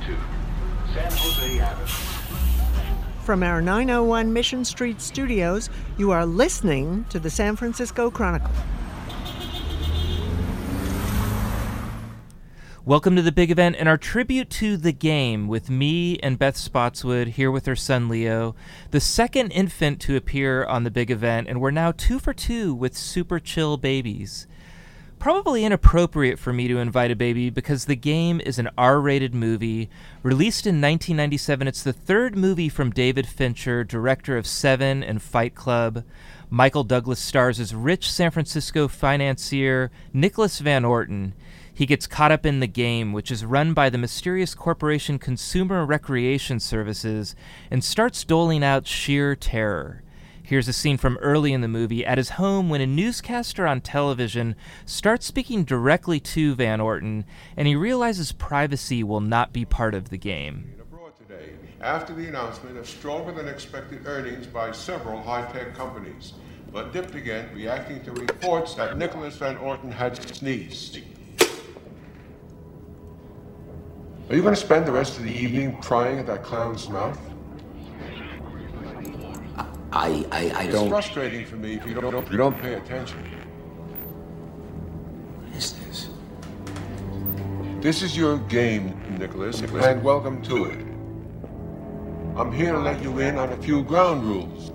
to San Jose Avenue. From our 901 Mission Street studios, you are listening to the San Francisco Chronicle. Welcome to the big event and our tribute to the game with me and Beth Spotswood here with her son Leo, the second infant to appear on the big event, and we're now two for two with super chill babies. Probably inappropriate for me to invite a baby because the game is an R rated movie. Released in 1997, it's the third movie from David Fincher, director of Seven and Fight Club. Michael Douglas stars as rich San Francisco financier Nicholas Van Orton. He gets caught up in the game, which is run by the mysterious corporation Consumer Recreation Services, and starts doling out sheer terror. Here's a scene from early in the movie at his home when a newscaster on television starts speaking directly to Van Orton, and he realizes privacy will not be part of the game. Today, after the announcement of stronger than expected earnings by several high tech companies, but dipped again, reacting to reports that Nicholas Van Orton had sneezed. Are you going to spend the rest of the evening prying at that clown's mouth? I, I, I It's don't. frustrating for me if you don't, if you don't pay attention. What is this? This is your game, Nicholas, and welcome to it. I'm here to let you in on a few ground rules.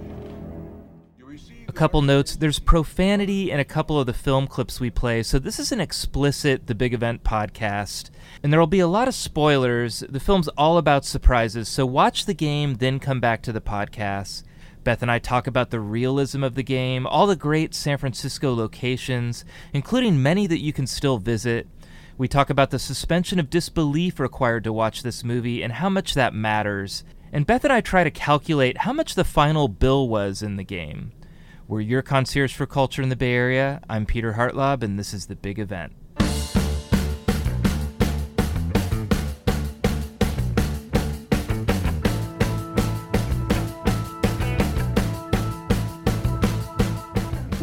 A couple notes there's profanity in a couple of the film clips we play, so this is an explicit The Big Event podcast. And there will be a lot of spoilers. The film's all about surprises, so watch the game, then come back to the podcast. Beth and I talk about the realism of the game, all the great San Francisco locations, including many that you can still visit. We talk about the suspension of disbelief required to watch this movie and how much that matters. And Beth and I try to calculate how much the final bill was in the game. We're your concierge for culture in the Bay Area. I'm Peter Hartlaub, and this is the big event.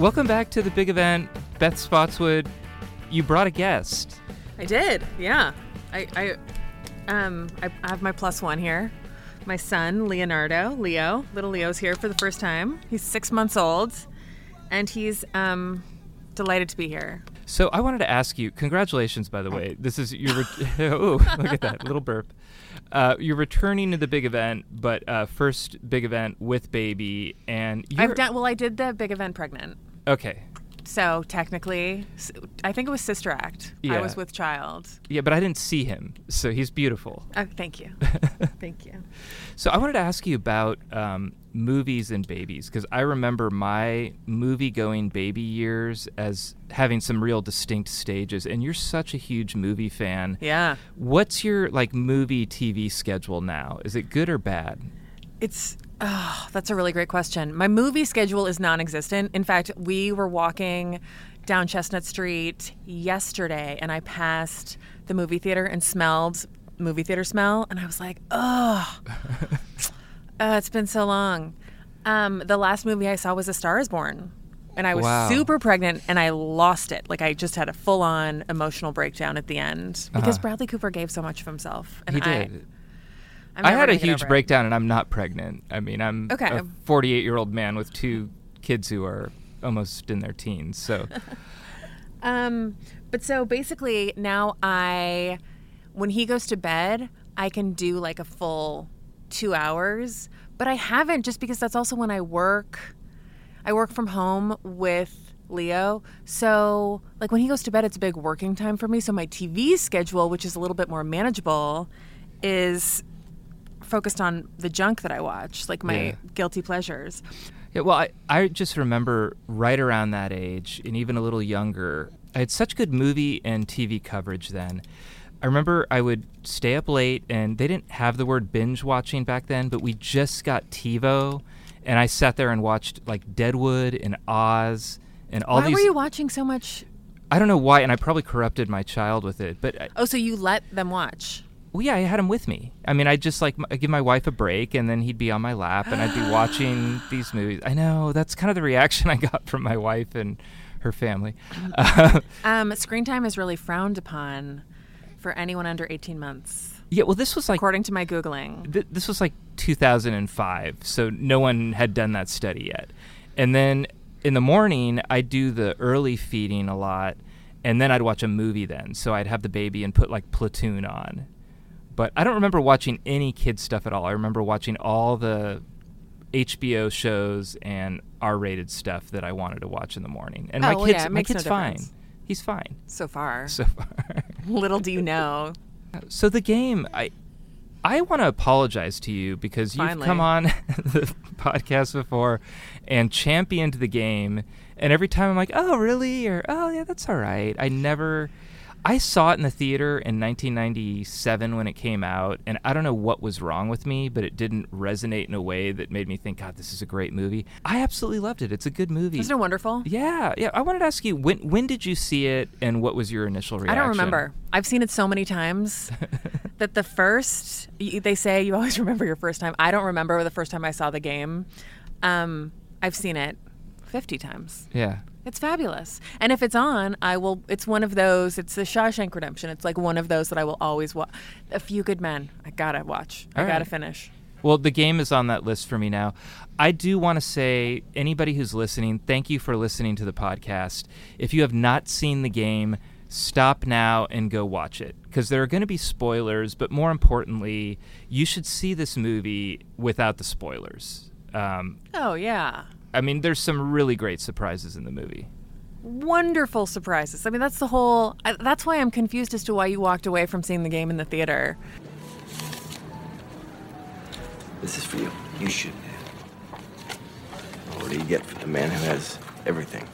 Welcome back to the big event. Beth Spotswood, you brought a guest. I did, yeah. I, I, um, I I have my plus one here. My son, Leonardo, Leo. Little Leo's here for the first time. He's six months old, and he's um, delighted to be here. So I wanted to ask you, congratulations, by the way. This is your. Re- oh, look at that little burp. Uh, you're returning to the big event, but uh, first big event with baby, and you're, I've done well. I did the big event pregnant, Okay, so technically, I think it was Sister Act. I was with child. yeah, but I didn't see him, so he's beautiful. Oh, thank you, thank you. So I wanted to ask you about um, movies and babies because I remember my movie-going baby years as having some real distinct stages, and you're such a huge movie fan. Yeah, What's your like movie TV schedule now? Is it good or bad? It's oh, that's a really great question. My movie schedule is non-existent. In fact, we were walking down Chestnut Street yesterday, and I passed the movie theater and smelled movie theater smell, and I was like, oh, it's been so long. Um, the last movie I saw was A Star Is Born. And I was Wow. super pregnant and I lost it. Like I just had a full on emotional breakdown at the end because Bradley Cooper gave so much of himself. And Uh-huh. He I, did. I'm I had a huge over it. breakdown, and I'm not pregnant. I mean, I'm Okay. a 48 year old man with two kids who are almost in their teens. So Um, but so basically now I, when he goes to bed, I can do like a full two hours, but I haven't just because that's also when I work. I work from home with Leo. So like when he goes to bed, it's a big working time for me. So my TV schedule, which is a little bit more manageable, is focused on the junk that I watch, like my Yeah. guilty pleasures. Yeah, well, I, I just remember right around that age, and even a little younger, I had such good movie and TV coverage then. I remember I would stay up late, and they didn't have the word binge watching back then, but we just got TiVo, and I sat there and watched like Deadwood and Oz and all Why these. were you watching so much? I don't know why, and I probably corrupted my child with it, but I, Oh, so you let them watch? Well, yeah, I had him with me. I mean, I just like m- give my wife a break, and then he'd be on my lap, and I'd be watching these movies. I know that's kind of the reaction I got from my wife and her family. Uh, Um, screen time is really frowned upon for anyone under 18 months, Yeah, well, this was like according to my Googling. th- this was like 2005, so no one had done that study yet. And then in the morning, I'd do the early feeding a lot, and then I'd watch a movie then. So I'd have the baby and put like Platoon on. But I don't remember watching any kids stuff at all. I remember watching all the HBO shows and R-rated stuff that I wanted to watch in the morning. And my Oh, well, kids, yeah, my makes no kid's fine. He's fine So far, so far. little do you know. So the game, I I want to apologize to you because you've come on the podcast before and championed the game, and every time I'm like, oh really, or oh yeah, that's all right. I never. I saw it in the theater in 1997 when it came out, and I don't know what was wrong with me, but it didn't resonate in a way that made me think, God, this is a great movie. I absolutely loved it. It's a good movie. Isn't it wonderful? Yeah, yeah. I wanted to ask you when when did you see it, and what was your initial reaction? I don't remember. I've seen it so many times that the first, they say you always remember your first time. I don't remember the first time I saw the game. Um, I've seen it 50 times. Yeah. It's fabulous. And if it's on, I will. It's one of those. It's the Shawshank Redemption. It's like one of those that I will always watch. A Few Good Men. I gotta watch. I All gotta right. finish. Well, the game is on that list for me now. I do want to say, anybody who's listening, thank you for listening to the podcast. If you have not seen the game, stop now and go watch it because there are going to be spoilers, but more importantly, you should see this movie without the spoilers. Um, Oh yeah. I mean, there's some really great surprises in the movie. Wonderful surprises. I mean, that's the whole. I, that's why I'm confused as to why you walked away from seeing the game in the theater. This is for you. You should. What do you get for the man who has everything?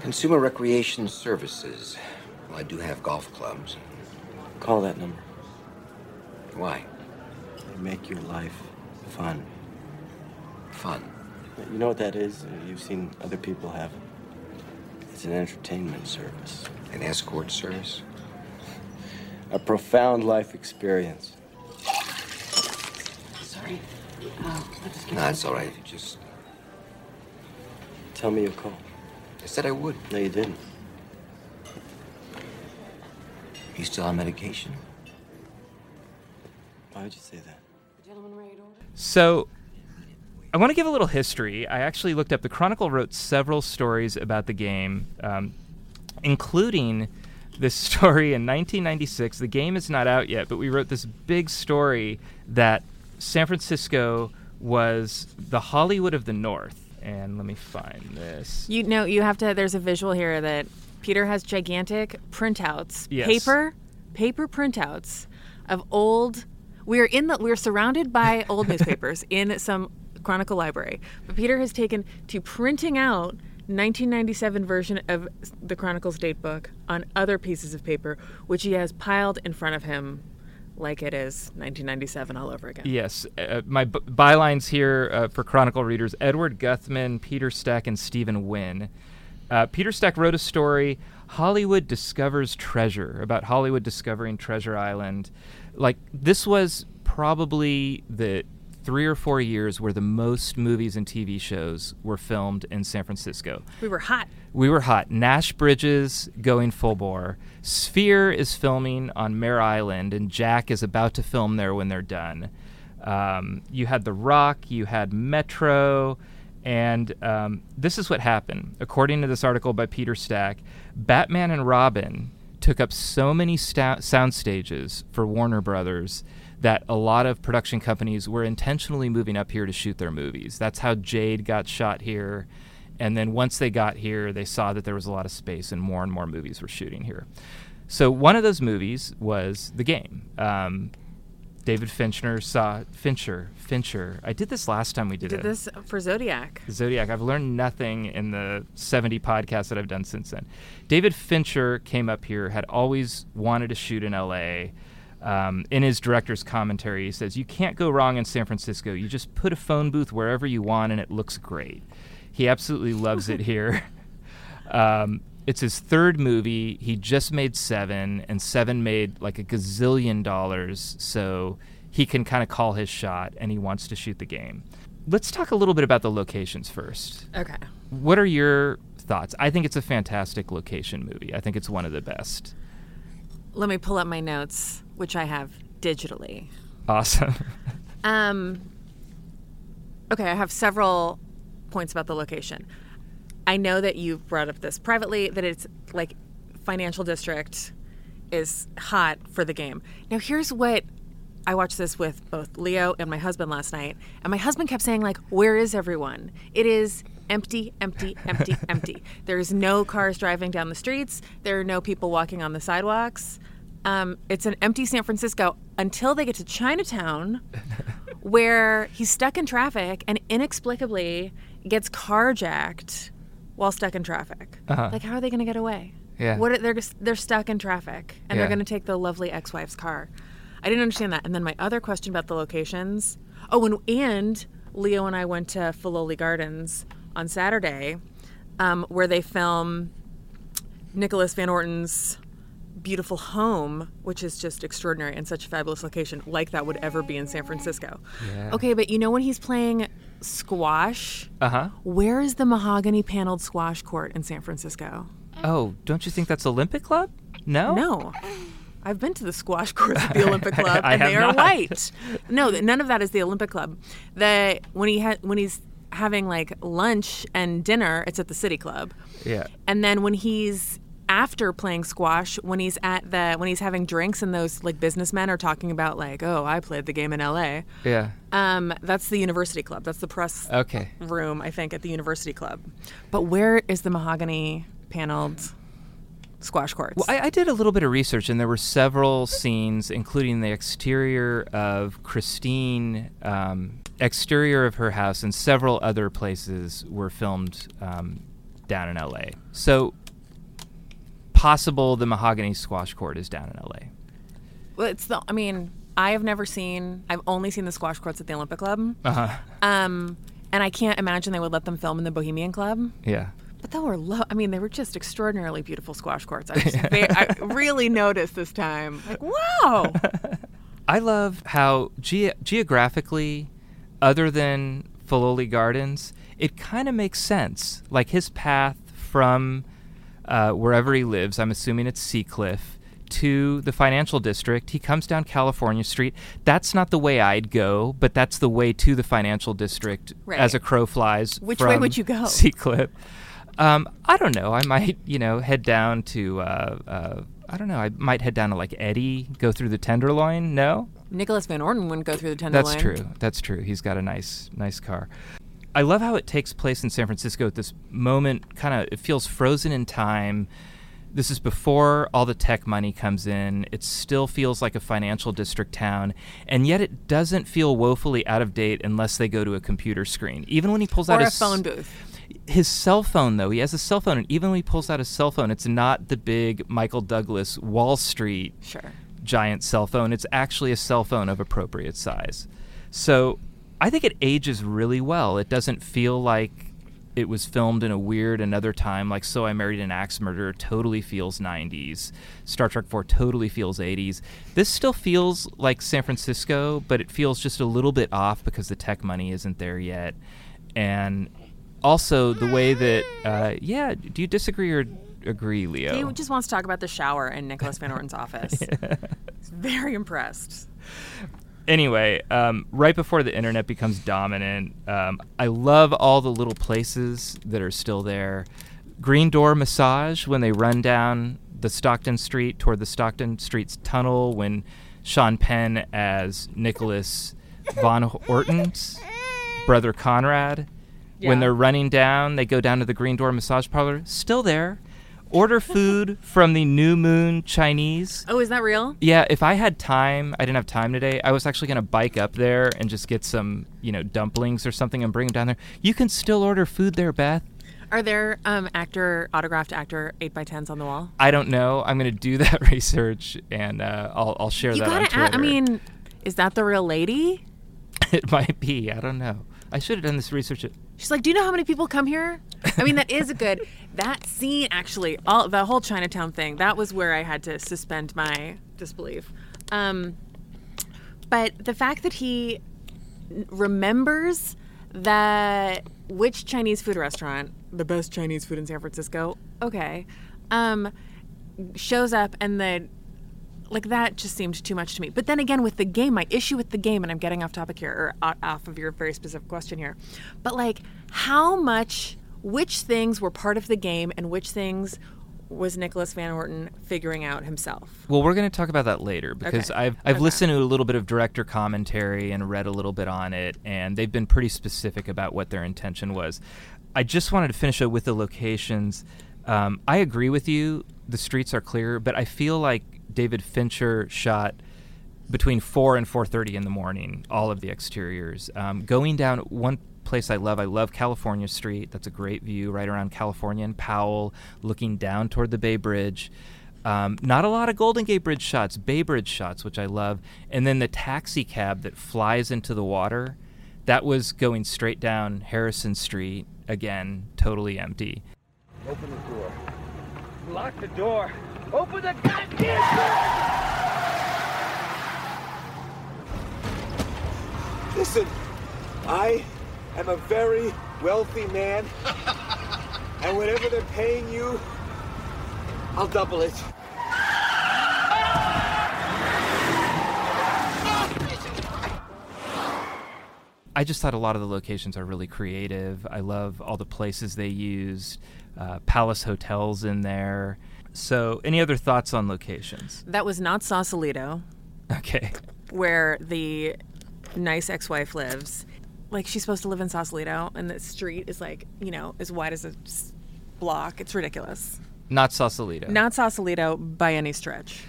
Consumer Recreation Services. Well, I do have golf clubs. Call that number. Why? They make your life fun. Fun. You know what that is? You've seen other people have it. It's an entertainment service, An escort service? a profound life experience. Sorry. Uh, I just No, it's all right. You just. Tell me you'll call. I said I would. No, you didn't. You still on medication? Why would you say that? Gentlemen ready to order? So, I want to give a little history. I actually looked up. The Chronicle wrote several stories about the game, um, including this story in 1996. The game is not out yet, but we wrote this big story that San Francisco was the Hollywood of the North. And let me find this. You know, you have to. There's a visual here that Peter has gigantic printouts, Yes. paper, paper printouts of old. We're in the. We're surrounded by old newspapers in some Chronicle library, but Peter has taken to printing out 1997 version of the Chronicles date book on other pieces of paper, which he has piled in front of him, like it is 1997 all over again. Yes, uh, my b- bylines here uh, for Chronicle readers: Edward Guthmann, Peter Stack, and Steven Winn. Uh, Peter Stack wrote a story, "Hollywood Discovers Treasure," about Hollywood discovering Treasure Island. Like this was probably the three or four years where the most movies and TV shows were filmed in San Francisco. We were hot. We were hot. Nash Bridges going full bore. Sphere is filming on Mare Island, and Jack is about to film there when they're done. Um, you had The Rock, you had Metro, and um, this is what happened. According to this article by Peter Stack, Batman and Robin took up so many sta- sound stages for Warner Brothers that a lot of production companies were intentionally moving up here to shoot their movies. That's how Jade got shot here. And then once they got here, they saw that there was a lot of space and more and more movies were shooting here. So one of those movies was The Game. Um, David Fincher saw Fincher. Fincher. I did this last time we did, Did it. this for Zodiac. Zodiac. I've learned nothing in the 70 podcasts that I've done since then. David Fincher came up here, had always wanted to shoot in LA. Um, in his director's commentary, he says, You can't go wrong in San Francisco. You just put a phone booth wherever you want and it looks great. He absolutely loves it here. Um, it's his third movie. He just made Seven, and Seven made like a gazillion dollars. So he can kind of call his shot, and he wants to shoot the game. Let's talk a little bit about the locations first. Okay. What are your thoughts. I think it's a fantastic location movie. I think it's one of the best. Let me pull up my notes, which I have digitally. Awesome. Um, okay, I have several points about the location. I know that you've brought up this privately that it's like financial district is hot for the game. Now, here's what I watched this with both Leo and my husband last night, and my husband kept saying like, "Where is everyone? It is empty, empty, empty, empty. There's no cars driving down the streets. There are no people walking on the sidewalks. Um, it's an empty San Francisco until they get to Chinatown." where he's stuck in traffic and inexplicably gets carjacked while stuck in traffic. Uh-huh. Like, how are they going to get away? Yeah. What are, they're they're stuck in traffic and Yeah. they're going to take the lovely ex-wife's car. I didn't understand that. And then my other question about the locations. Oh, and and Leo and I went to Filoli Gardens on Saturday, um, where they film Nicholas Van Orton's beautiful home, which is just extraordinary and such a fabulous location, like that would ever be in San Francisco. Yeah. Okay, but you know when he's playing squash, Uh huh. where is the mahogany paneled squash court in San Francisco? Oh, don't you think that's Olympic Club? No. No. I've been to the squash courts at the Olympic Club, and they are not. white. No, none of that is the Olympic Club. The when he ha- when he's having like lunch and dinner, it's at the City Club. Yeah. And then when he's after playing squash, when he's at the when he's having drinks and those like businessmen are talking about like, oh, I played the game in L.A. Yeah. Um, that's the University Club. That's the press Okay. room, I think, at the University Club. But where is the mahogany paneled squash courts? Well, I, I did a little bit of research, and there were several scenes, including the exterior of Christine, um, exterior of her house, and several other places were filmed um, down in L.A. So, possible the Mahogany Squash Court is down in L.A. Well, it's the. I mean, I have never seen. I've only seen the squash courts at the Olympic Club. Uh huh. Um, and I can't imagine they would let them film in the Bohemian Club. Yeah. But they were. Lo- I mean, they were just extraordinarily beautiful squash courts. I, was ve- I really noticed this time. Like, wow. I love how ge- geographically, other than Filoli Gardens, it kind of makes sense. Like his path from uh, wherever he lives, I'm assuming it's Seacliff, to the financial district. He comes down California Street. That's not the way I'd go, but that's the way to the financial district Right. as a crow flies. Which way would you go? Seacliff. Um, I don't know. I might, you know, head down to. Uh, uh, I don't know. I might head down to like Eddy, go through the Tenderloin. No, Nicholas Van Orton wouldn't go through the Tenderloin. that's true. That's true. He's got a nice, nice car. I love how it takes place in San Francisco at this moment. Kind of, it feels frozen in time. This is before all the tech money comes in. It still feels like a financial district town, and yet it doesn't feel woefully out of date unless they go to a computer screen. Even when he pulls Or out a his phone booth. his cell phone though he has a cell phone and even when he pulls out his cell phone it's not the big michael douglas wall street Sure. giant cell phone it's actually a cell phone of appropriate size so i think it ages really well. It doesn't feel like it was filmed in a weird another time like so i married an axe murderer totally feels 90s star trek 4 totally feels 80s this still feels like san francisco but it feels just a little bit off because the tech money isn't there yet. And also the way that uh, yeah do you disagree or agree leo? He just wants to talk about the shower in Nicholas Van Orton's office. He's very impressed. Anyway, um, right before the internet becomes dominant, um, I love all the little places that are still there. Green Door Massage when they run down the Stockton Street toward the Stockton Street's tunnel when Sean Penn as Nicholas Von Orton's brother Conrad. When they're running down, they go down to the Green Door Massage Parlor. Still there. Order food from the New Moon Chinese. Oh, is that real? Yeah, if I had time, I didn't have time today. I was actually going to bike up there and just get some, you know, dumplings or something and bring them down there. You can still order food there, Beth. Are there um, actor autographed actor eight by tens on the wall? I don't know. I'm going to do that research and uh, I'll, I'll share You that on gotta. A- I mean, is that the real lady? it might be. I don't know. I should have done this research. She's like, do you know how many people come here? I mean, that is a good. That scene actually, all the whole Chinatown thing. That was where I had to suspend my disbelief. Um, but the fact that he remembers that which Chinese food restaurant, the best Chinese food in San Francisco, okay, um, shows up and the like that just seemed too much to me. But then again, with the game, my issue with the game, and I'm getting off topic here or off of your very specific question here, but like how much, which things were part of the game and which things was Nicholas Van Orton figuring out himself? Well, we're going to talk about that later because Okay. I've I've Okay. listened to a little bit of director commentary and read a little bit on it, and they've been pretty specific about what their intention was. I just wanted to finish up with the locations. Um, I agree with you; the streets are clear, but I feel like David Fincher shot between four and four thirty in the morning. All of the exteriors. Um, going down one place I love. I love California Street. That's a great view right around California and Powell, looking down toward the Bay Bridge. Um, not a lot of Golden Gate Bridge shots, Bay Bridge shots, which I love. And then the taxi cab that flies into the water. That was going straight down Harrison Street. Again, totally empty. Open the door. Lock the door. Open the goddamn door! Listen, I am a very wealthy man, and whatever they're paying you, I'll double it. I just thought a lot of the locations are really creative. I love all the places they used. Uh, Palace Hotels in there. So, any other thoughts on locations? That was not Sausalito, Okay. where the nice ex-wife lives. Like she's supposed to live in Sausalito, and the street is like you know as wide as a block. It's ridiculous. Not Sausalito. Not Sausalito by any stretch.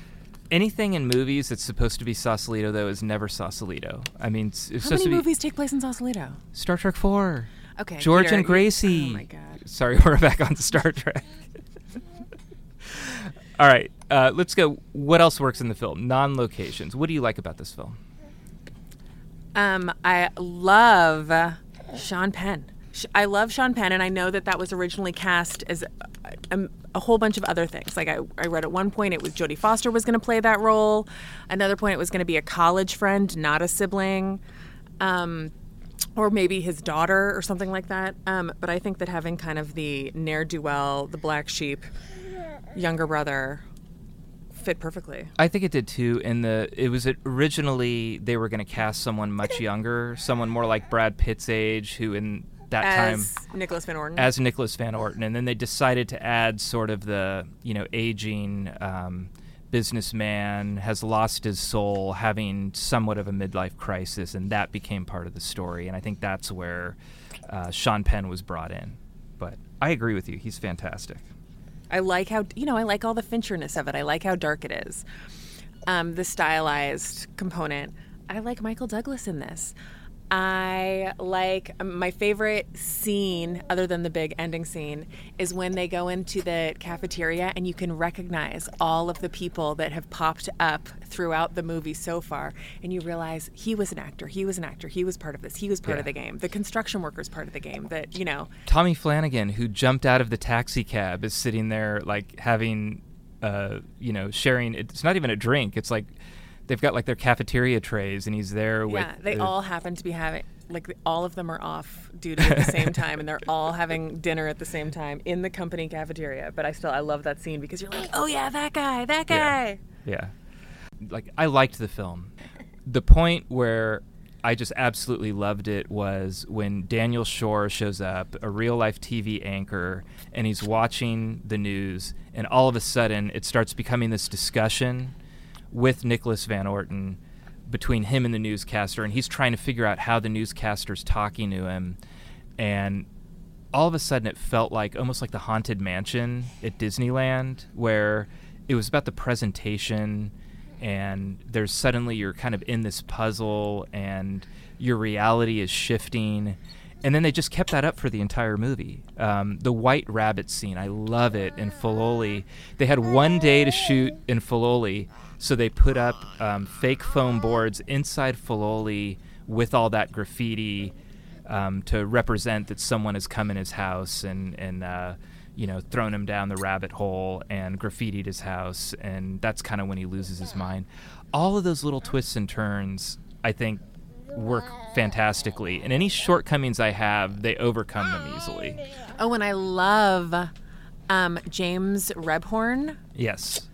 Anything in movies that's supposed to be Sausalito, though, is never Sausalito. I mean, it's, it's How many movies take place in Sausalito? Star Trek 4. Okay, George Peter, and you- oh Gracie. oh my God. Sorry, we're back on Star Trek. All right, uh, let's go. What else works in the film? Non locations. What do you like about this film? Um, I love Sean Penn. I love Sean Penn, and I know that that was originally cast as a, a, a whole bunch of other things. Like I, I read at one point it was Jodie Foster was going to play that role. Another point it was going to be a college friend, not a sibling, um, or maybe his daughter or something like that. Um, but I think that having kind of the ne'er do well, the black sheep, younger brother, fit perfectly. I think it did too. In the it was originally they were going to cast someone much younger, someone more like Brad Pitt's age, who in that As time Nicholas Van Orton. as Nicholas Van Orton, and then they decided to add sort of the you know aging um, businessman has lost his soul, having somewhat of a midlife crisis, and that became part of the story. And I think that's where uh, Sean Penn was brought in. But I agree with you; he's fantastic. I like how you know I like all the Fincherness of it. I like how dark it is. Um, the stylized component. I like Michael Douglas in this. I like um, my favorite scene, other than the big ending scene, is when they go into the cafeteria and you can recognize all of the people that have popped up throughout the movie so far, and you realize he was an actor, he was an actor, he was part of this, he was part Yeah. of the game. The construction workers part of the game. That you know, Tommy Flanagan, who jumped out of the taxi cab, is sitting there like having, uh, you know, sharing. It's not even a drink. It's like they've got like their cafeteria trays, and he's there with. Yeah, they uh, all happen to be having like all of them are off duty at the same time, and they're all having dinner at the same time in the company cafeteria. But I still I love that scene because you're like, oh yeah, that guy, that guy. Yeah. Like I liked the film. The point where I just absolutely loved it was when Daniel Schorr shows up, a real life TV anchor, and he's watching the news, and all of a sudden it starts becoming this discussion with Nicholas Van Orton between him and the newscaster, and he's trying to figure out how the newscaster's talking to him. And all of a sudden it felt like almost like the haunted mansion at Disneyland where it was about the presentation and there's suddenly you're kind of in this puzzle and your reality is shifting and then they just kept that up for the entire movie. Um, the White Rabbit scene, I love it in Filoli. They had one day to shoot in Filoli, so they put up um, fake foam boards inside Filoli with all that graffiti um, to represent that someone has come in his house and and uh, you know thrown him down the rabbit hole and graffitied his house, and that's kind of when he loses his mind. All of those little twists and turns, I think, work fantastically. And any shortcomings I have, they overcome them easily. Oh, and I love um, James Rebhorn, Yes.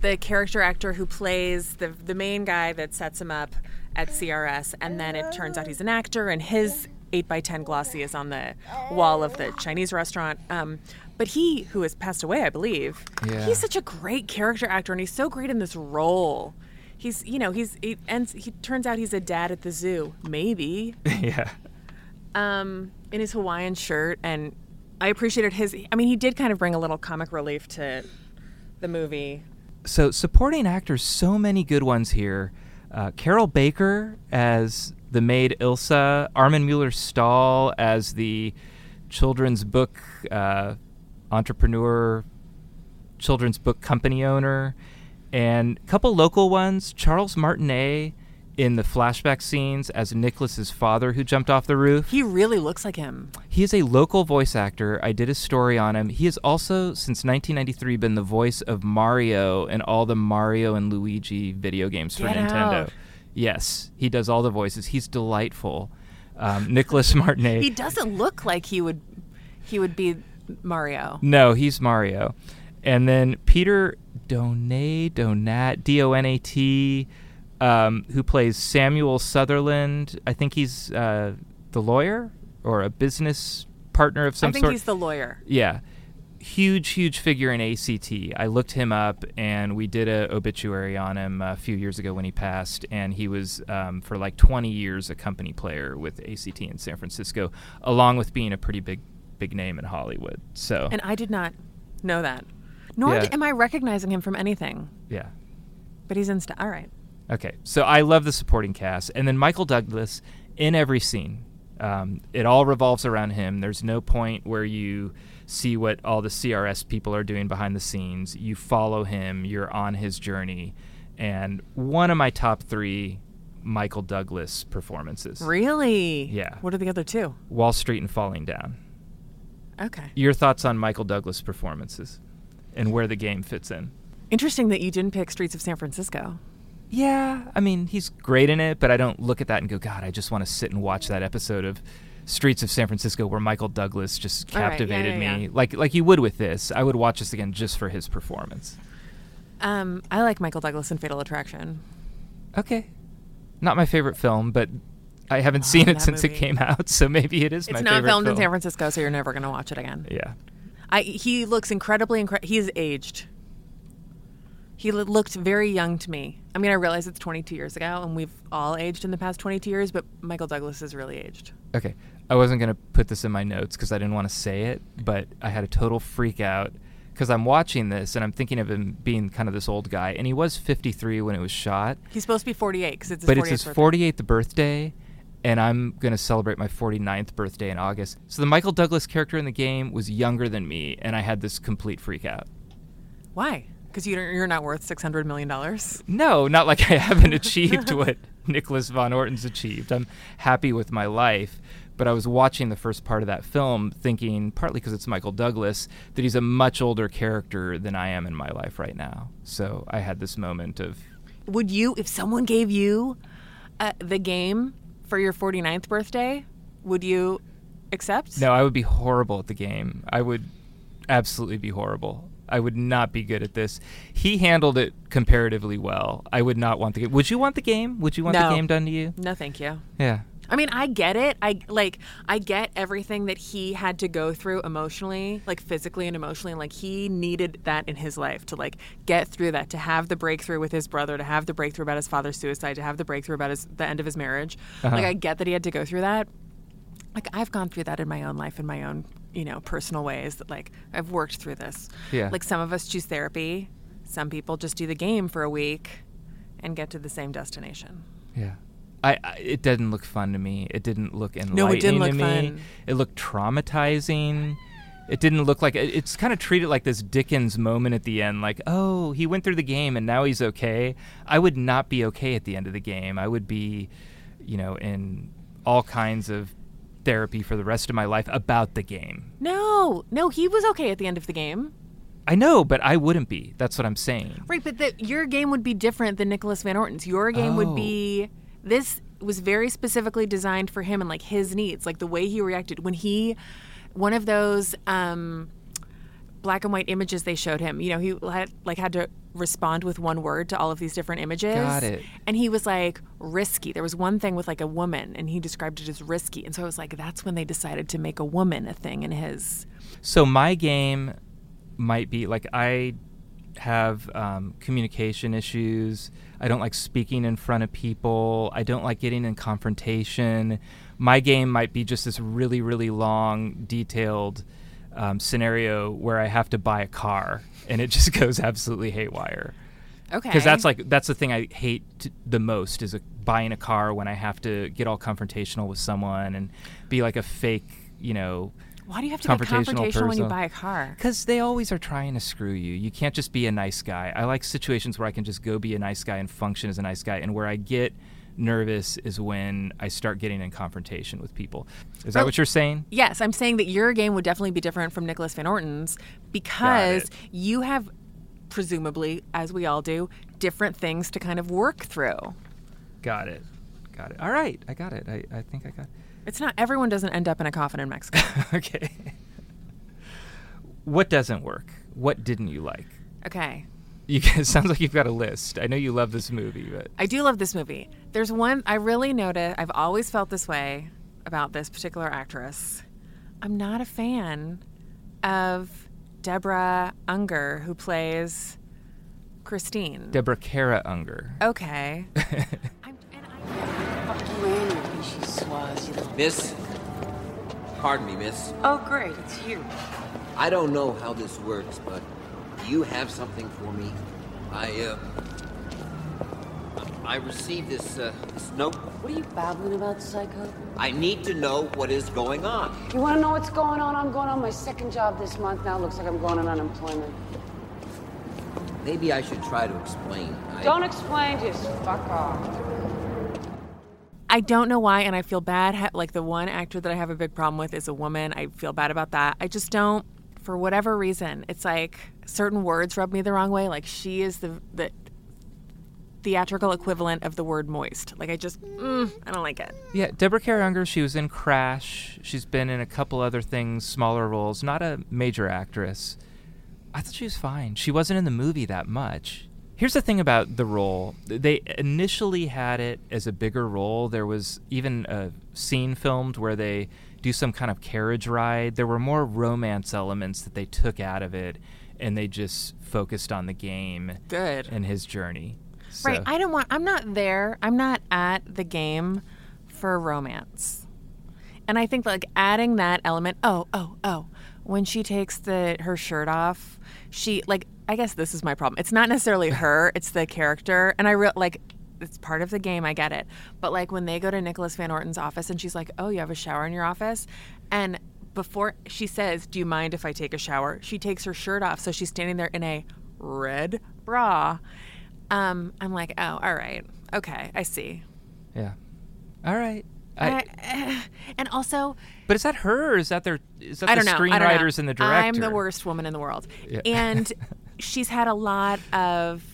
The character actor who plays the the main guy that sets him up at CRS, and then it turns out he's an actor, and his eight by ten glossy is on the wall of the Chinese restaurant. Um, but he, who has passed away, I believe, Yeah. he's such a great character actor, and he's so great in this role. He's, you know, he's he ends. He turns out he's a dad at the zoo, maybe. yeah. um, in his Hawaiian shirt, and I appreciated his. I mean, he did kind of bring a little comic relief to the movie. So supporting actors, so many good ones here. Uh, Carroll Baker as the maid Ilsa, Armin Mueller Stahl as the children's book uh, entrepreneur, children's book company owner, and a couple local ones. Charles Martinet in the flashback scenes as Nicholas's father who jumped off the roof. He really looks like him. He is a local voice actor. I did a story on him. He has also, since 1993, been the voice of Mario in all the Mario and Luigi video games for Get Nintendo. out. Yes, he does all the voices. He's delightful. Um, Nicholas Martinet. He doesn't look like he would. He would be Mario. No, he's Mario. And then Peter Donat, Donat, D O N A T, um, who plays Samuel Sutherland. I think he's uh, the lawyer or a business partner of some sort. I think sort. he's the lawyer. Yeah. Huge, huge figure in ACT. I looked him up and we did a obituary on him a few years ago when he passed. And he was, um, for like 20 years, a company player with ACT in San Francisco, along with being a pretty big, big name in Hollywood. So, And I did not know that. Nor Yeah. am I recognizing him from anything. yeah. But he's in. St- all right. Okay, so I love the supporting cast, and then Michael Douglas in every scene. Um, it all revolves around him. There's no point where you see what all the CRS people are doing behind the scenes. You follow him. You're on his journey, and one of my top three Michael Douglas performances: Really? Yeah. What are the other two? Wall Street and Falling Down. Okay. Your thoughts on Michael Douglas performances, and where the game fits in? Interesting that you didn't pick Streets of San Francisco. Yeah, I mean, he's great in it, but I don't look at that and go, God, I just want to sit and watch that episode of Streets of San Francisco where Michael Douglas just All right, yeah, captivated yeah, me, yeah. like like you would with this. I would watch this again just for his performance. Um, I like Michael Douglas in Fatal Attraction. Okay, not my favorite film, but I haven't seen it since it came out, so maybe it is It's my not favorite filmed in. San Francisco, so you're never going to watch it again. Yeah, I he looks incredibly incre- he's aged. He looked very young to me. I mean, I realize it's 22 years ago, and we've all aged in the past 22 years, but Michael Douglas is really aged. Okay. I wasn't going to put this in my notes because I didn't want to say it, but I had a total freak out because I'm watching this and I'm thinking of him being kind of this old guy. And he was 53 when it was shot, He's supposed to be 48 because it's his but 48th it's his birthday. 48th birthday. And I'm going to celebrate my 49th birthday in August. So the Michael Douglas character in the game was younger than me, and I had this complete freak out. Why? Because you you're not worth 600 million dollars. No, not like I haven't achieved what Nicholas Von Orton's achieved. I'm happy with my life, but I was watching the first part of that film thinking, partly because it's Michael Douglas, that he's a much older character than I am in my life right now. So I had this moment of, Would you, if someone gave you uh, the game for your 49th birthday, would you accept? no, I would be horrible at the game. I would absolutely be horrible. I would not be good at this. He handled it comparatively well. I would not want the game. Would you want the game? Would you want No. the game done to you? No, thank you. Yeah. I mean, I get it. I like I get everything that he had to go through emotionally, like physically and emotionally, and like he needed that in his life to like get through that, to have the breakthrough with his brother, to have the breakthrough about his father's suicide, to have the breakthrough about his the end of his marriage. Uh-huh. Like I get that he had to go through that. Like I've gone through that in my own life in my own, you know, personal ways that like I've worked through this. Yeah. Like some of us choose therapy, some people just do the game for a week and get to the same destination. Yeah. I, I it didn't look fun to me. It didn't look enlightening No, it didn't to look me. fun. It looked traumatizing. It didn't look like it- it's kind of treated like this Dickens moment at the end, like oh he went through the game and now he's okay. I would not be okay at the end of the game. I would be, you know, in all kinds of therapy for the rest of my life about the game. No, no, he was okay at the end of the game. I know, but I wouldn't be. That's what I'm saying. Right, but the, your game would be different than Nicholas Van Orton's. Your game Oh. would be this. was very specifically designed for him and like his needs, like the way he reacted when he, one of those um, black and white images they showed him. You know, he had like had to respond with one word to all of these different images. Got it. And he was like risky. There was one thing with like a woman, and he described it as risky. And so I was like, that's when they decided to make a woman a thing in his. So my game might be like I have um, communication issues. I don't like speaking in front of people. I don't like getting in confrontation. My game might be just this really, really long, detailed um, scenario where I have to buy a car, and it just goes absolutely haywire. Okay. Because that's like that's the thing I hate t- the most is a, buying a car when I have to get all confrontational with someone and be like a fake, you know, Why do you have to get confrontational when you buy a car? Because they always are trying to screw you. You can't just be a nice guy. I like situations where I can just go be a nice guy and function as a nice guy. And where I get nervous is when I start getting in confrontation with people. Is that Well- what you're saying? Yes, I'm saying that your game would definitely be different from Nicholas Van Orton's because you have, presumably, as we all do, different things to kind of work through. Got it. Got it. All right. I got it. I, I think I got it. It's not everyone doesn't end up in a coffin in Mexico. okay. what doesn't work? What didn't you like? okay. You it sounds like you've got a list. I know you love this movie, but I do love this movie. There's one I really noticed. I've always felt this way about this particular actress. I'm not a fan of Deborah Unger, who plays Christine. Deborah Kara Unger. okay. Miss? Pardon me, miss. Oh, great, it's you. I don't know how this works, but do you have something for me? I, uh. I received this, uh, this note. What are you babbling about, psycho? I need to know what is going on. You want to know what's going on? I'm going on my second job this month now. Looks like I'm going on unemployment. Maybe I should try to explain. I... Don't explain, just fuck off. I don't know why, and I feel bad. Like the one actor that I have a big problem with is a woman. I feel bad about that. I just don't, for whatever reason. It's like certain words rub me the wrong way. Like she is the the theatrical equivalent of the word moist. Like I just, mm, I don't like it. Yeah, Deborah Kara Unger, she was in Crash. She's been in a couple other things, smaller roles, not a major actress. I thought she was fine. She wasn't in the movie that much. Here's the thing about the role. They initially had it as a bigger role. There was even a scene filmed where they do some kind of carriage ride. There were more romance elements that they took out of it and they just focused on the game Good. and his journey. Right. I don't want. I'm not there. I'm not at the game for romance. And I think like adding that element. Oh, oh, oh. When she takes the her shirt off, she like. I guess this is my problem. It's not necessarily her. It's the character. And I real like. It's part of the game. I get it. But like when they go to Nicholas Van Orton's office and she's like, "Oh, you have a shower in your office," and before she says, "Do you mind if I take a shower?" She takes her shirt off, so she's standing there in a red bra. Um, I'm like, oh, all right, okay, I see. Yeah. All right. I, I- and also, but is that her or is that their is that I the don't know. I don't know. screenwriters and the director? I'm the worst woman in the world, Yeah. and she's had a lot of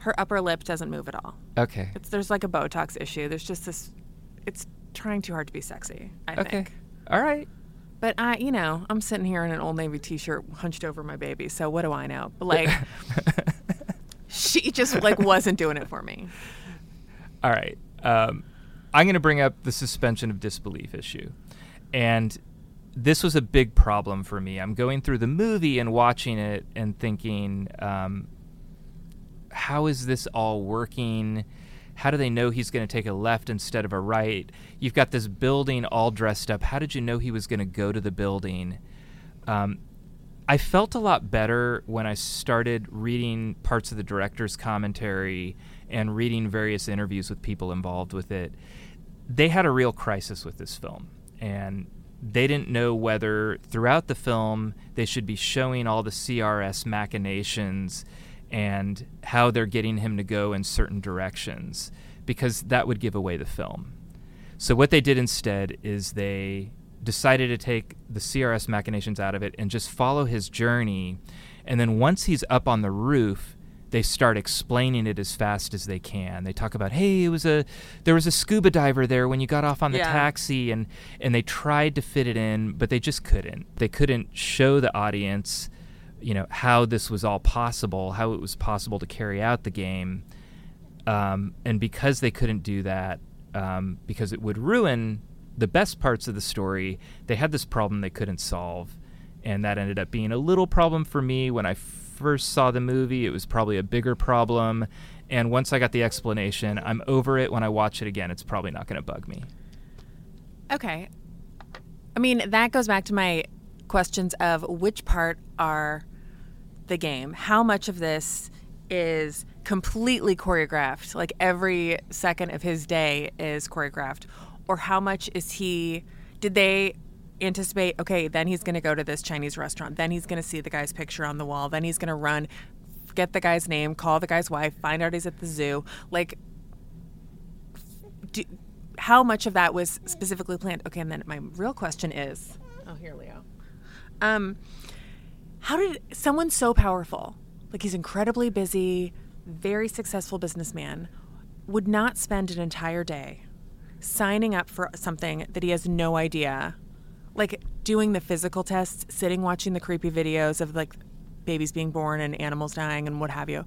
her upper lip doesn't move at all. Okay. It's, there's like a Botox issue. There's just this. It's trying too hard to be sexy. I Okay. think. All right. But I, you know, I'm sitting here in an old navy t-shirt, hunched over my baby. So what do I know? But like, she just like wasn't doing it for me. All right. Um, I'm going to bring up the suspension of disbelief issue. And this was a big problem for me. I'm going through the movie and watching it and thinking, um, how is this all working? How do they know he's going to take a left instead of a right? You've got this building all dressed up. How did you know he was going to go to the building? Um, I felt a lot better when I started reading parts of the director's commentary and reading various interviews with people involved with it. They had a real crisis with this film, and they didn't know whether throughout the film they should be showing all the CRS machinations and how they're getting him to go in certain directions because that would give away the film. So what they did instead is they decided to take the CRS machinations out of it and just follow his journey. And then once he's up on the roof, they start explaining it as fast as they can. They talk about, hey, it was a there was a scuba diver there when you got off on the Yeah. taxi, and and they tried to fit it in, but they just couldn't. They couldn't show the audience, you know, how this was all possible, how it was possible to carry out the game, um, and because they couldn't do that, um, because it would ruin the best parts of the story, they had this problem they couldn't solve, and that ended up being a little problem for me when I first saw the movie. It was probably a bigger problem, and once I got the explanation, I'm over it. When I watch it again, it's probably not going to bug me. Okay. I mean, that goes back to my questions of which part are the game? How much of this is completely choreographed? Like every second of his day is choreographed? Or how much is he, did they anticipate, okay, then he's going to go to this Chinese restaurant, then he's going to see the guy's picture on the wall, then he's going to run, get the guy's name, call the guy's wife, find out he's at the zoo? Like, do, how much of that was specifically planned? Okay, and then my real question is, oh here, Leo. Um, how did someone so powerful, like he's incredibly busy, very successful businessman, would not spend an entire day signing up for something that he has no idea, like doing the physical tests, sitting watching the creepy videos of like babies being born and animals dying and what have you.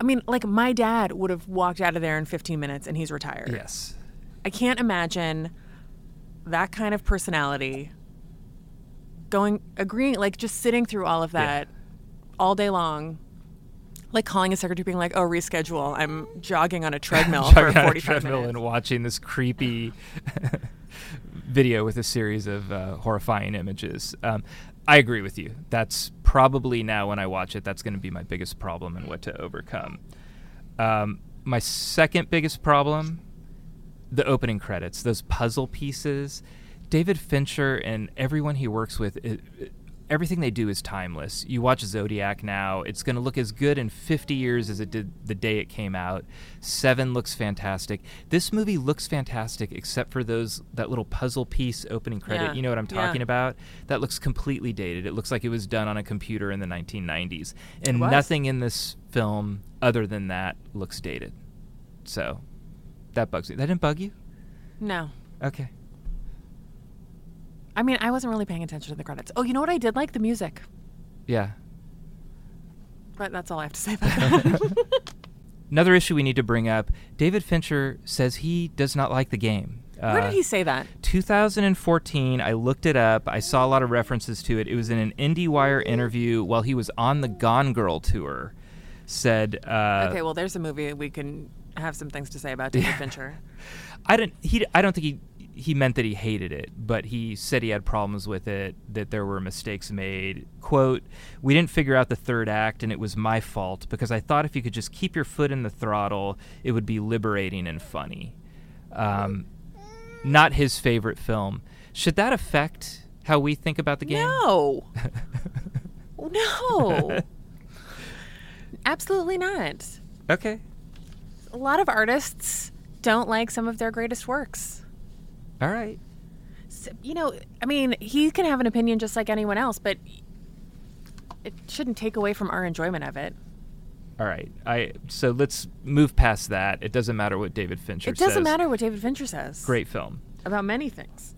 I mean, like my dad would have walked out of there in 15 minutes and he's retired. Yes. I can't imagine that kind of personality going agreeing like just sitting through all of that all day long like calling a secretary being like oh reschedule i'm jogging on a treadmill for Jogging on a 45 treadmill minutes and watching this creepy video with a series of uh, horrifying images. Um, I agree with you. That's probably now when I watch it, that's going to be my biggest problem and what to overcome. Um, my second biggest problem the opening credits, those puzzle pieces. David Fincher and everyone he works with, it, it- everything they do is timeless. You watch Zodiac now, it's going to look as good in 50 years as it did the day it came out. Seven looks fantastic. This movie looks fantastic except for those that little puzzle piece opening credit. Yeah. You know what I'm Yeah. talking about? That looks completely dated. It looks like it was done on a computer in the 1990s. And nothing in this film other than that looks dated. So that bugs me. That didn't bug you? no Okay. I mean i wasn't really paying attention to the credits oh you know what i did like the music Yeah. but that's all i have to say about that Another issue we need to bring up David Fincher says he does not like the game. where Uh, did he say that 2014, I looked it up. I saw a lot of references to it. It was in an IndieWire interview while he was on the Gone Girl tour. Said, uh, okay well there's a movie we can have some things to say about david fincher I don't. He. I don't think he. He meant that he hated it, but he said he had problems with it. That there were mistakes made. "Quote: We didn't figure out the third act, and it was my fault because I thought if you could just keep your foot in the throttle, it would be liberating and funny." Um, not his favorite film. Should that affect how we think about the game? No. no. Absolutely not. Okay. A lot of artists don't like some of their greatest works. All right. S you know, I mean, he can have an opinion just like anyone else, but it shouldn't take away from our enjoyment of it. All right. I. So let's move past that. It doesn't matter what David Fincher says. It doesn't says. matter what David Fincher says. Great film. About many things.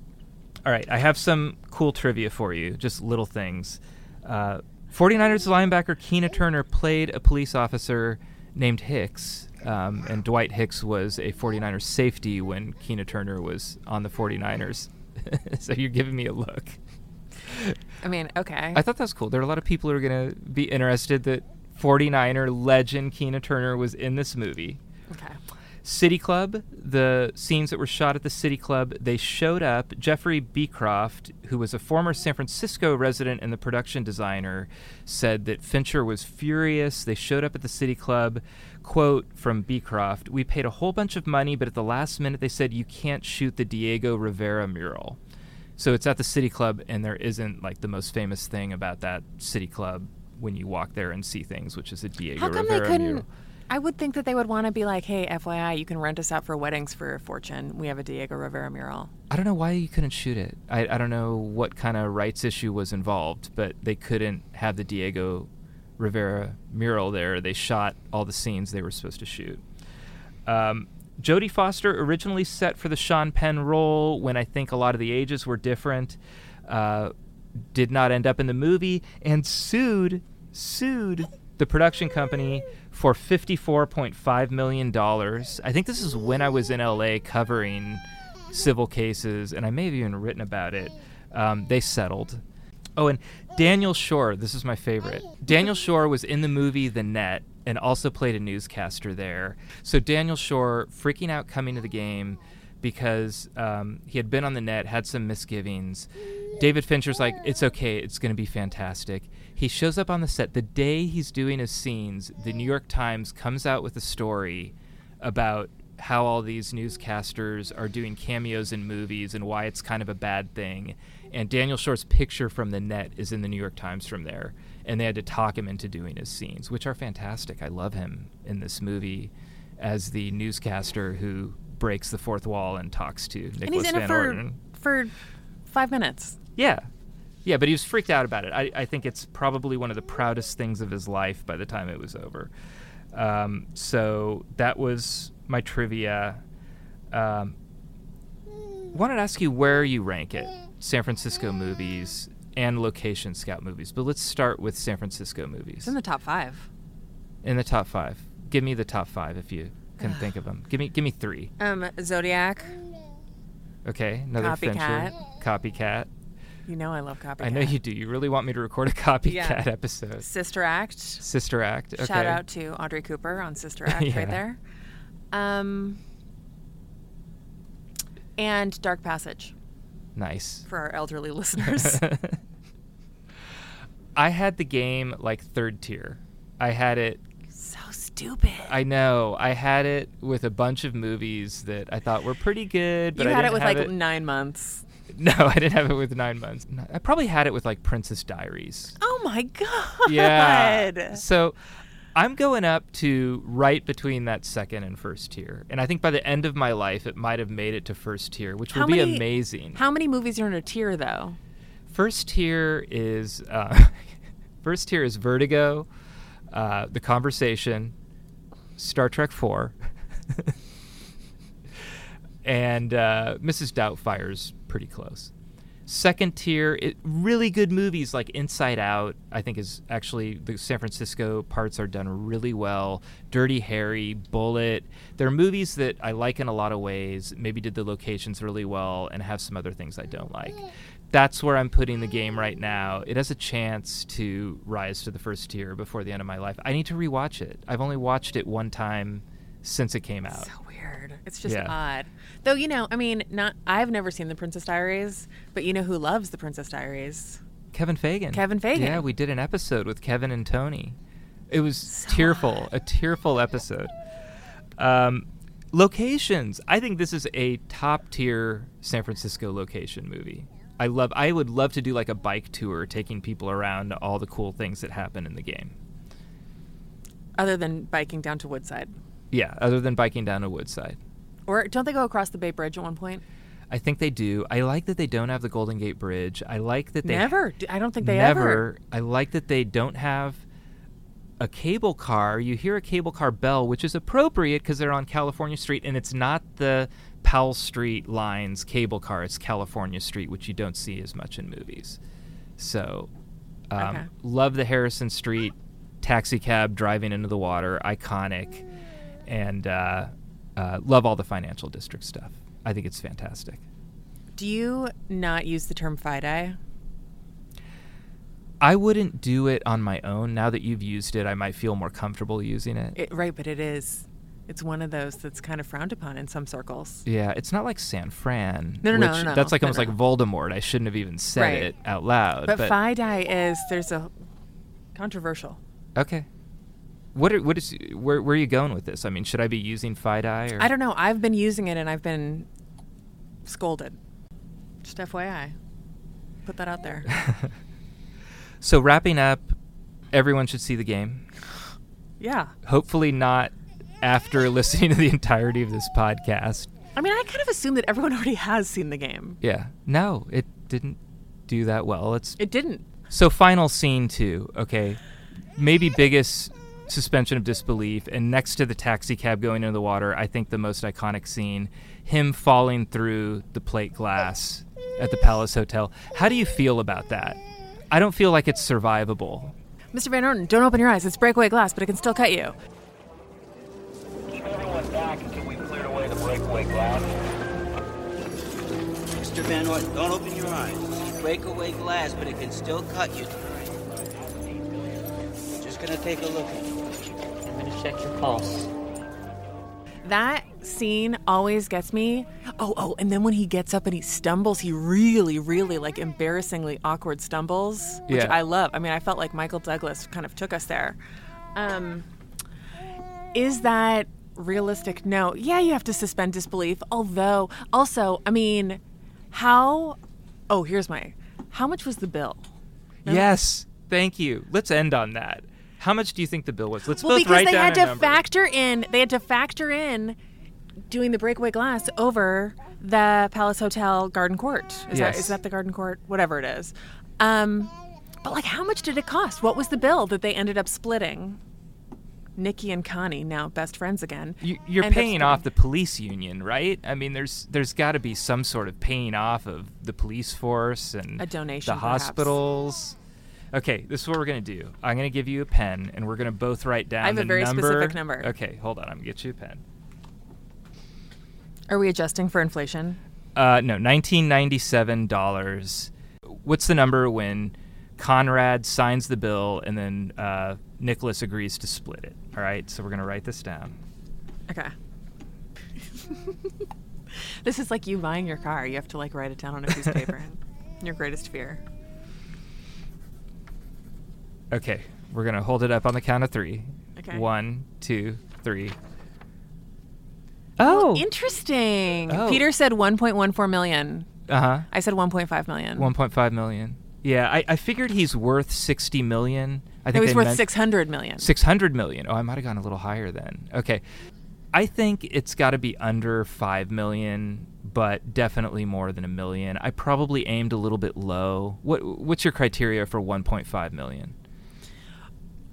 All right, I have some cool trivia for you, just little things. Uh, 49ers linebacker Keena Turner played a police officer named Hicks, um, and Dwight Hicks was a 49ers safety when Keena Turner was on the 49ers. so you're giving me a look. I mean, okay. I thought that was cool. There are a lot of people who are going to be interested that 49er legend Keena Turner was in this movie. okay. City Club, the scenes that were shot at the City Club, they showed up. Jeffrey Beecroft, who was a former San Francisco resident and the production designer, said that Fincher was furious. They showed up at the City Club. Quote from Beecroft We paid a whole bunch of money, but at the last minute they said, You can't shoot the Diego Rivera mural. So it's at the City Club, and there isn't like the most famous thing about that City Club when you walk there and see things, which is a Diego How come Rivera they couldn't? mural. I would think that they would want to be like, hey, FYI, you can rent us out for weddings for a fortune. We have a Diego Rivera mural. I don't know why you couldn't shoot it. I, I don't know what kind of rights issue was involved, but they couldn't have the Diego Rivera mural there. They shot all the scenes they were supposed to shoot. Um, Jodie Foster originally set for the Sean Penn role when I think a lot of the ages were different. Uh, did not end up in the movie and sued sued the production company for $54.5 million. I think this is when I was in LA covering civil cases, and I may have even written about it. Um, they settled. Oh, and Daniel Schorr, this is my favorite. Daniel Schorr was in the movie The Net and also played a newscaster there. So Daniel Schorr freaking out coming to the game because um, he had been on the net, had some misgivings. David Fincher's like, it's okay, it's going to be fantastic. He shows up on the set the day he's doing his scenes. The New York Times comes out with a story about how all these newscasters are doing cameos in movies and why it's kind of a bad thing. And Daniel Schorr's picture from the net is in the New York Times from there. And they had to talk him into doing his scenes, which are fantastic. I love him in this movie as the newscaster who breaks the fourth wall and talks to Nicholas and he's in Van it for Orton. for five minutes. Yeah. Yeah, but he was freaked out about it. I, I think it's probably one of the proudest things of his life by the time it was over. Um, so that was my trivia. Um, wanted to ask you where you rank it San Francisco movies and location scout movies. But let's start with San Francisco movies. It's in the top five. In the top five. Give me the top five if you can think of them. Give me give me three. Um, Zodiac. Okay, another Copycat. Fincher. Copycat. You know I love Copycat. I know you do. You really want me to record a copycat Yeah. episode. Sister Act. Sister Act. Okay. Shout out to Audrey Cooper on Sister Act Yeah. right there. Um, and Dark Passage Nice. for our elderly listeners. I had the game like third tier. I had it. so stupid. I know. I had it with a bunch of movies that I thought were pretty good, but you I had it with like it. nine months. No, I didn't have it with nine months. I probably had it with like Princess Diaries. Oh my god. Yeah. So I'm going up to right between that second and first tier. And I think by the end of my life, it might have made it to first tier, which How would be amazing. How many movies are in a tier though? First tier is uh, first tier is Vertigo, uh, The Conversation, Star Trek Four, and uh, Mrs. Doubtfire's pretty close. Second tier, it, really good movies like Inside Out. I think is actually the San Francisco parts are done really well. Dirty Harry, Bullitt. They're movies that I like in a lot of ways. Maybe did the locations really well and have some other things I don't like. That's where I'm putting the game right now. It has a chance to rise to the first tier before the end of my life. I need to rewatch it. I've only watched it one time since it came out. It's so weird. It's just Yeah. odd. Though you know, I mean, not I've never seen The Princess Diaries, but you know who loves The Princess Diaries? Kevin Fagan. Kevin Fagan. Yeah, we did an episode with Kevin and Tony. It was tearful, a tearful episode. Um, locations. I think this is a top tier San Francisco location movie. I love. I would love to do like a bike tour, taking people around all the cool things that happen in the game. Other than biking down to Woodside. Yeah, other than biking down to Woodside. Or don't they go across the Bay Bridge at one point? I think they do. I like that they don't have the Golden Gate Bridge. I like that they Never. I don't think they never. ever. I like that they don't have a cable car. You hear a cable car bell, which is appropriate because they're on California Street, and it's not the Powell Street lines cable car. It's California Street, which you don't see as much in movies. So, um, Okay. love the Harrison Street taxi cab driving into the water, iconic, and uh, uh, love all the financial district stuff. I think it's fantastic. Do you not use the term FiDi? I wouldn't do it on my own. Now that you've used it, I might feel more comfortable using it. It, right, but it is. It's one of those that's kind of frowned upon in some circles. yeah, it's not like San Fran. No, no, no, which- no, That's like no, almost no. like Voldemort. I shouldn't have even said Right. it out loud. But, But, is there's a controversial. okay. What are, what is where where are you going with this? I mean, should I be using FiDi or I don't know. I've been using it and I've been scolded. Just FYI. Put that out there. So wrapping up, everyone should see the game. yeah. Hopefully not after listening to the entirety of this podcast. I mean, I kind of assume that everyone already has seen the game. Yeah. No, it didn't do that well. It's It didn't. So final scene two. Okay. maybe biggest suspension of disbelief. And next to the taxi cab going into the water, I think the most iconic scene him falling through the plate glass at the Palace Hotel. How do you feel about that? I don't feel like it's survivable. Mr. Van Orton, don't open your eyes. It's breakaway glass, but it can still cut you. Keep everyone back until we've cleared away the breakaway glass. Mr. Van Orton, don't open your eyes. it's Breakaway glass, but it can still cut you. Just gonna take a look at you. I'm gonna check your pulse. That scene always gets me. Oh, oh, and then when he gets up and he stumbles, he really, really like embarrassingly awkward stumbles, which Yeah. I love. I mean, I felt like Michael Douglas kind of took us there. Um, is that realistic? No. Yeah, you have to suspend disbelief. Although, also, I mean, how? Oh, here's my. How much was the bill? No? Yes, thank you. Let's end on that. How much do you think the bill was? Let's well, both because they had to number. factor in. They had to factor in doing the breakaway glass over the Palace Hotel Garden Court. Is that Yes. is that the Garden Court? Whatever it is. Um, but like, how much did it cost? What was the bill that they ended up splitting? Nikki and Connie, now best friends again. You, up paying off the police union, right? I mean, there's there's got to be some sort of paying off of the police force and A donation, the perhaps. hospitals. Okay, this is what we're gonna do. I'm gonna give you a pen, and we're gonna both write down I have a very number. specific number. Okay, hold on. I'm gonna get you a pen. Are we adjusting for inflation? Uh, no, 1997 dollars. What's the number when Conrad signs the bill and then uh, Nicholas agrees to split it? All right, so we're gonna write this down. Okay. this is like you buying your car. You have to like write it down on a piece of paper. your greatest fear. Okay, we're gonna hold it up on the count of three. Okay. One, two, three. Oh, interesting. Oh. Peter said 1.14 million. Uh huh. I said 1.5 million. 1.5 million. Yeah, I, I figured he's worth 60 million. I No, think he's they worth meant 600 million. 600 million. Oh, I might have gone a little higher then. Okay. I think it's got to be under 5 million, but definitely more than a million. I probably aimed a little bit low. What what's your criteria for 1.5 million?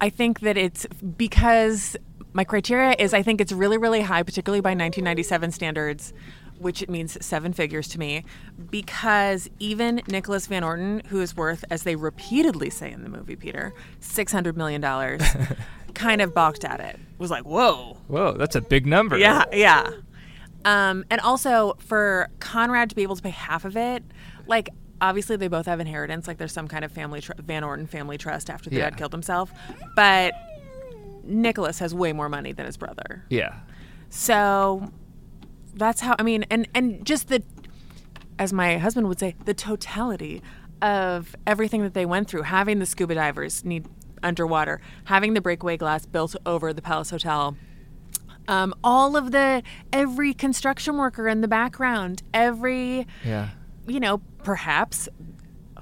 I think that it's because my criteria is I think it's really, really high, particularly by 1997 standards, which it means seven figures to me, because even Nicholas Van Orton, who is worth, as they repeatedly say in the movie, Peter, $600 million, kind of balked at it. Was like, whoa. Whoa, that's a big number. Yeah, yeah. Um, and also for Conrad to be able to pay half of it, like obviously they both have inheritance, like there's some kind of family tr- Van Orton family trust after the Yeah. dad killed himself, but Nicholas has way more money than his brother. Yeah. So that's how I mean, and and just the, as my husband would say, the totality of everything that they went through, having the scuba divers need underwater, having the breakaway glass built over the Palace Hotel. Um, all of the every construction worker in the background, every Yeah. You know, perhaps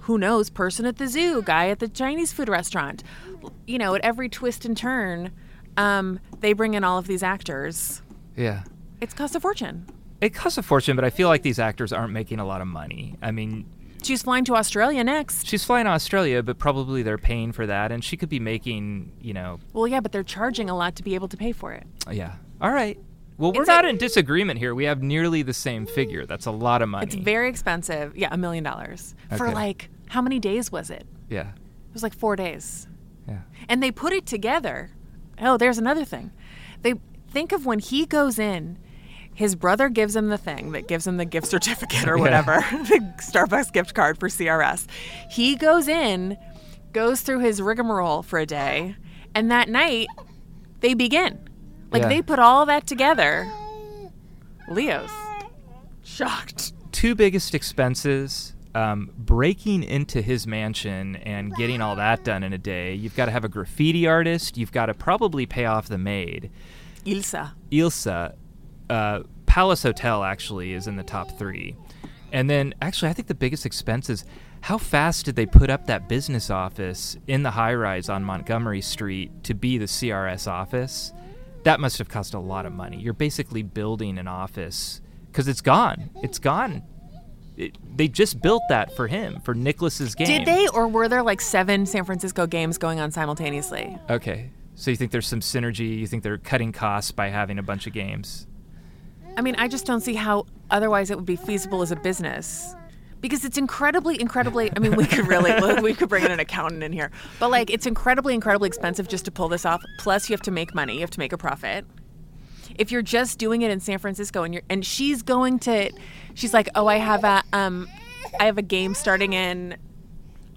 who knows, person at the zoo, guy at the Chinese food restaurant. You know, at every twist and turn, um, they bring in all of these actors. Yeah. It's cost a fortune. It costs a fortune, but I feel like these actors aren't making a lot of money. I mean, She's flying to Australia next. she's flying to Australia, but probably they're paying for that, and she could be making, you know, Well, yeah, but they're charging a lot to be able to pay for it. yeah. All right. Well, we're It's not in disagreement here. We have nearly the same figure. That's a lot of money. It's very expensive. Yeah, a million dollars for Okay. like how many days was it? yeah. It was like four days. Yeah. And they put it together. Oh, there's another thing. They think of when he goes in, his brother gives him the thing that gives him the gift certificate or Yeah. whatever, the Starbucks gift card for CRS. He goes in, goes through his rigmarole for a day, and that night they begin. Like Yeah. they put all that together. Leo's shocked. Two biggest expenses um, breaking into his mansion and getting all that done in a day. You've got to have a graffiti artist. You've got to probably pay off the maid. Ilsa. Ilsa, uh, Palace Hotel actually is in the top three. And then, actually, I think the biggest expense is how fast did they put up that business office in the high rise on Montgomery Street to be the CRS office? That must have cost a lot of money. You're basically building an office because it's gone. It's gone. it, they just built that for him for Nicholas's game. Did they, or were there like seven San Francisco games going on simultaneously? Okay, so you think there's some synergy? You think they're cutting costs by having a bunch of games? I mean, I just don't see how otherwise it would be feasible as a business. Because it's incredibly, incredibly. I mean, we could really, we could bring in an accountant in here, but like, it's incredibly, incredibly expensive just to pull this off. Plus, you have to make money. You have to make a profit. If you're just doing it in San Francisco and you're, and she's going to, she's like, oh, I have a, um, I have a game starting in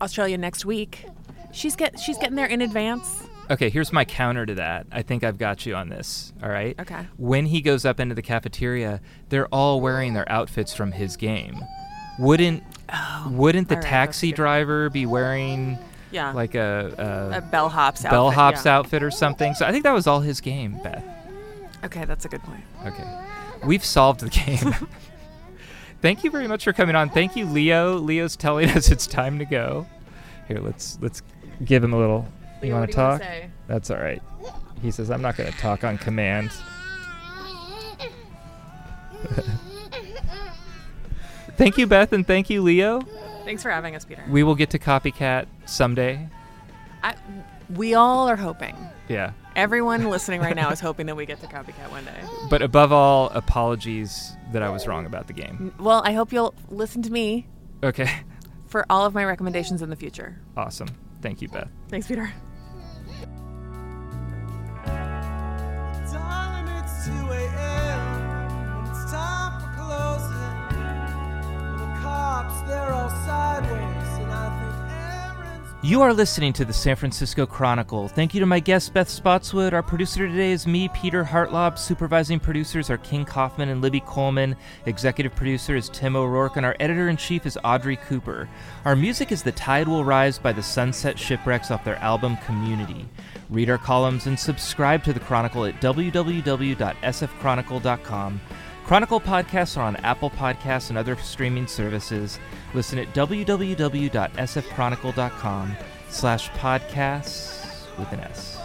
Australia next week. She's get, she's getting there in advance. Okay, here's my counter to that. I think I've got you on this. All right. Okay. When he goes up into the cafeteria, they're all wearing their outfits from his game. Wouldn't oh, wouldn't the all right, taxi driver be wearing Yeah. like a, a, A bellhop's bellhop's outfit, yeah. outfit or something? So I think that was all his game, Beth. Okay, that's a good point. Okay. We've solved the game. Thank you very much for coming on. Thank you, Leo. Leo's telling us it's time to go. Here, let's let's give him a little. Leo, you want to you wanna talk? say? That's all right. He says I'm not going to talk on command. thank you, Beth, and thank you, Leo. Thanks for having us, Peter. We will get to copycat someday. I, we all are hoping. Yeah. Everyone listening right now is hoping that we get to copycat one day. But above all, apologies that I was wrong about the game. Well, I hope you'll listen to me Okay. for all of my recommendations in the future. Awesome. Thank you, Beth. Thanks, Peter. You are listening to the San Francisco Chronicle. Thank you to my guest, Beth Spotswood. Our producer today is me, Peter Hartlaub. Supervising producers are King Kaufman and Libby Coleman. Executive producer is Tim O'Rourke, and our editor in chief is Audrey Cooper. Our music is The Tide Will Rise by the Sunset Shipwrecks off their album Community. Read our columns and subscribe to the Chronicle at www.sfchronicle.com. Chronicle podcasts are on Apple Podcasts and other streaming services. Listen at www.sfchronicle.com slash podcasts with an S.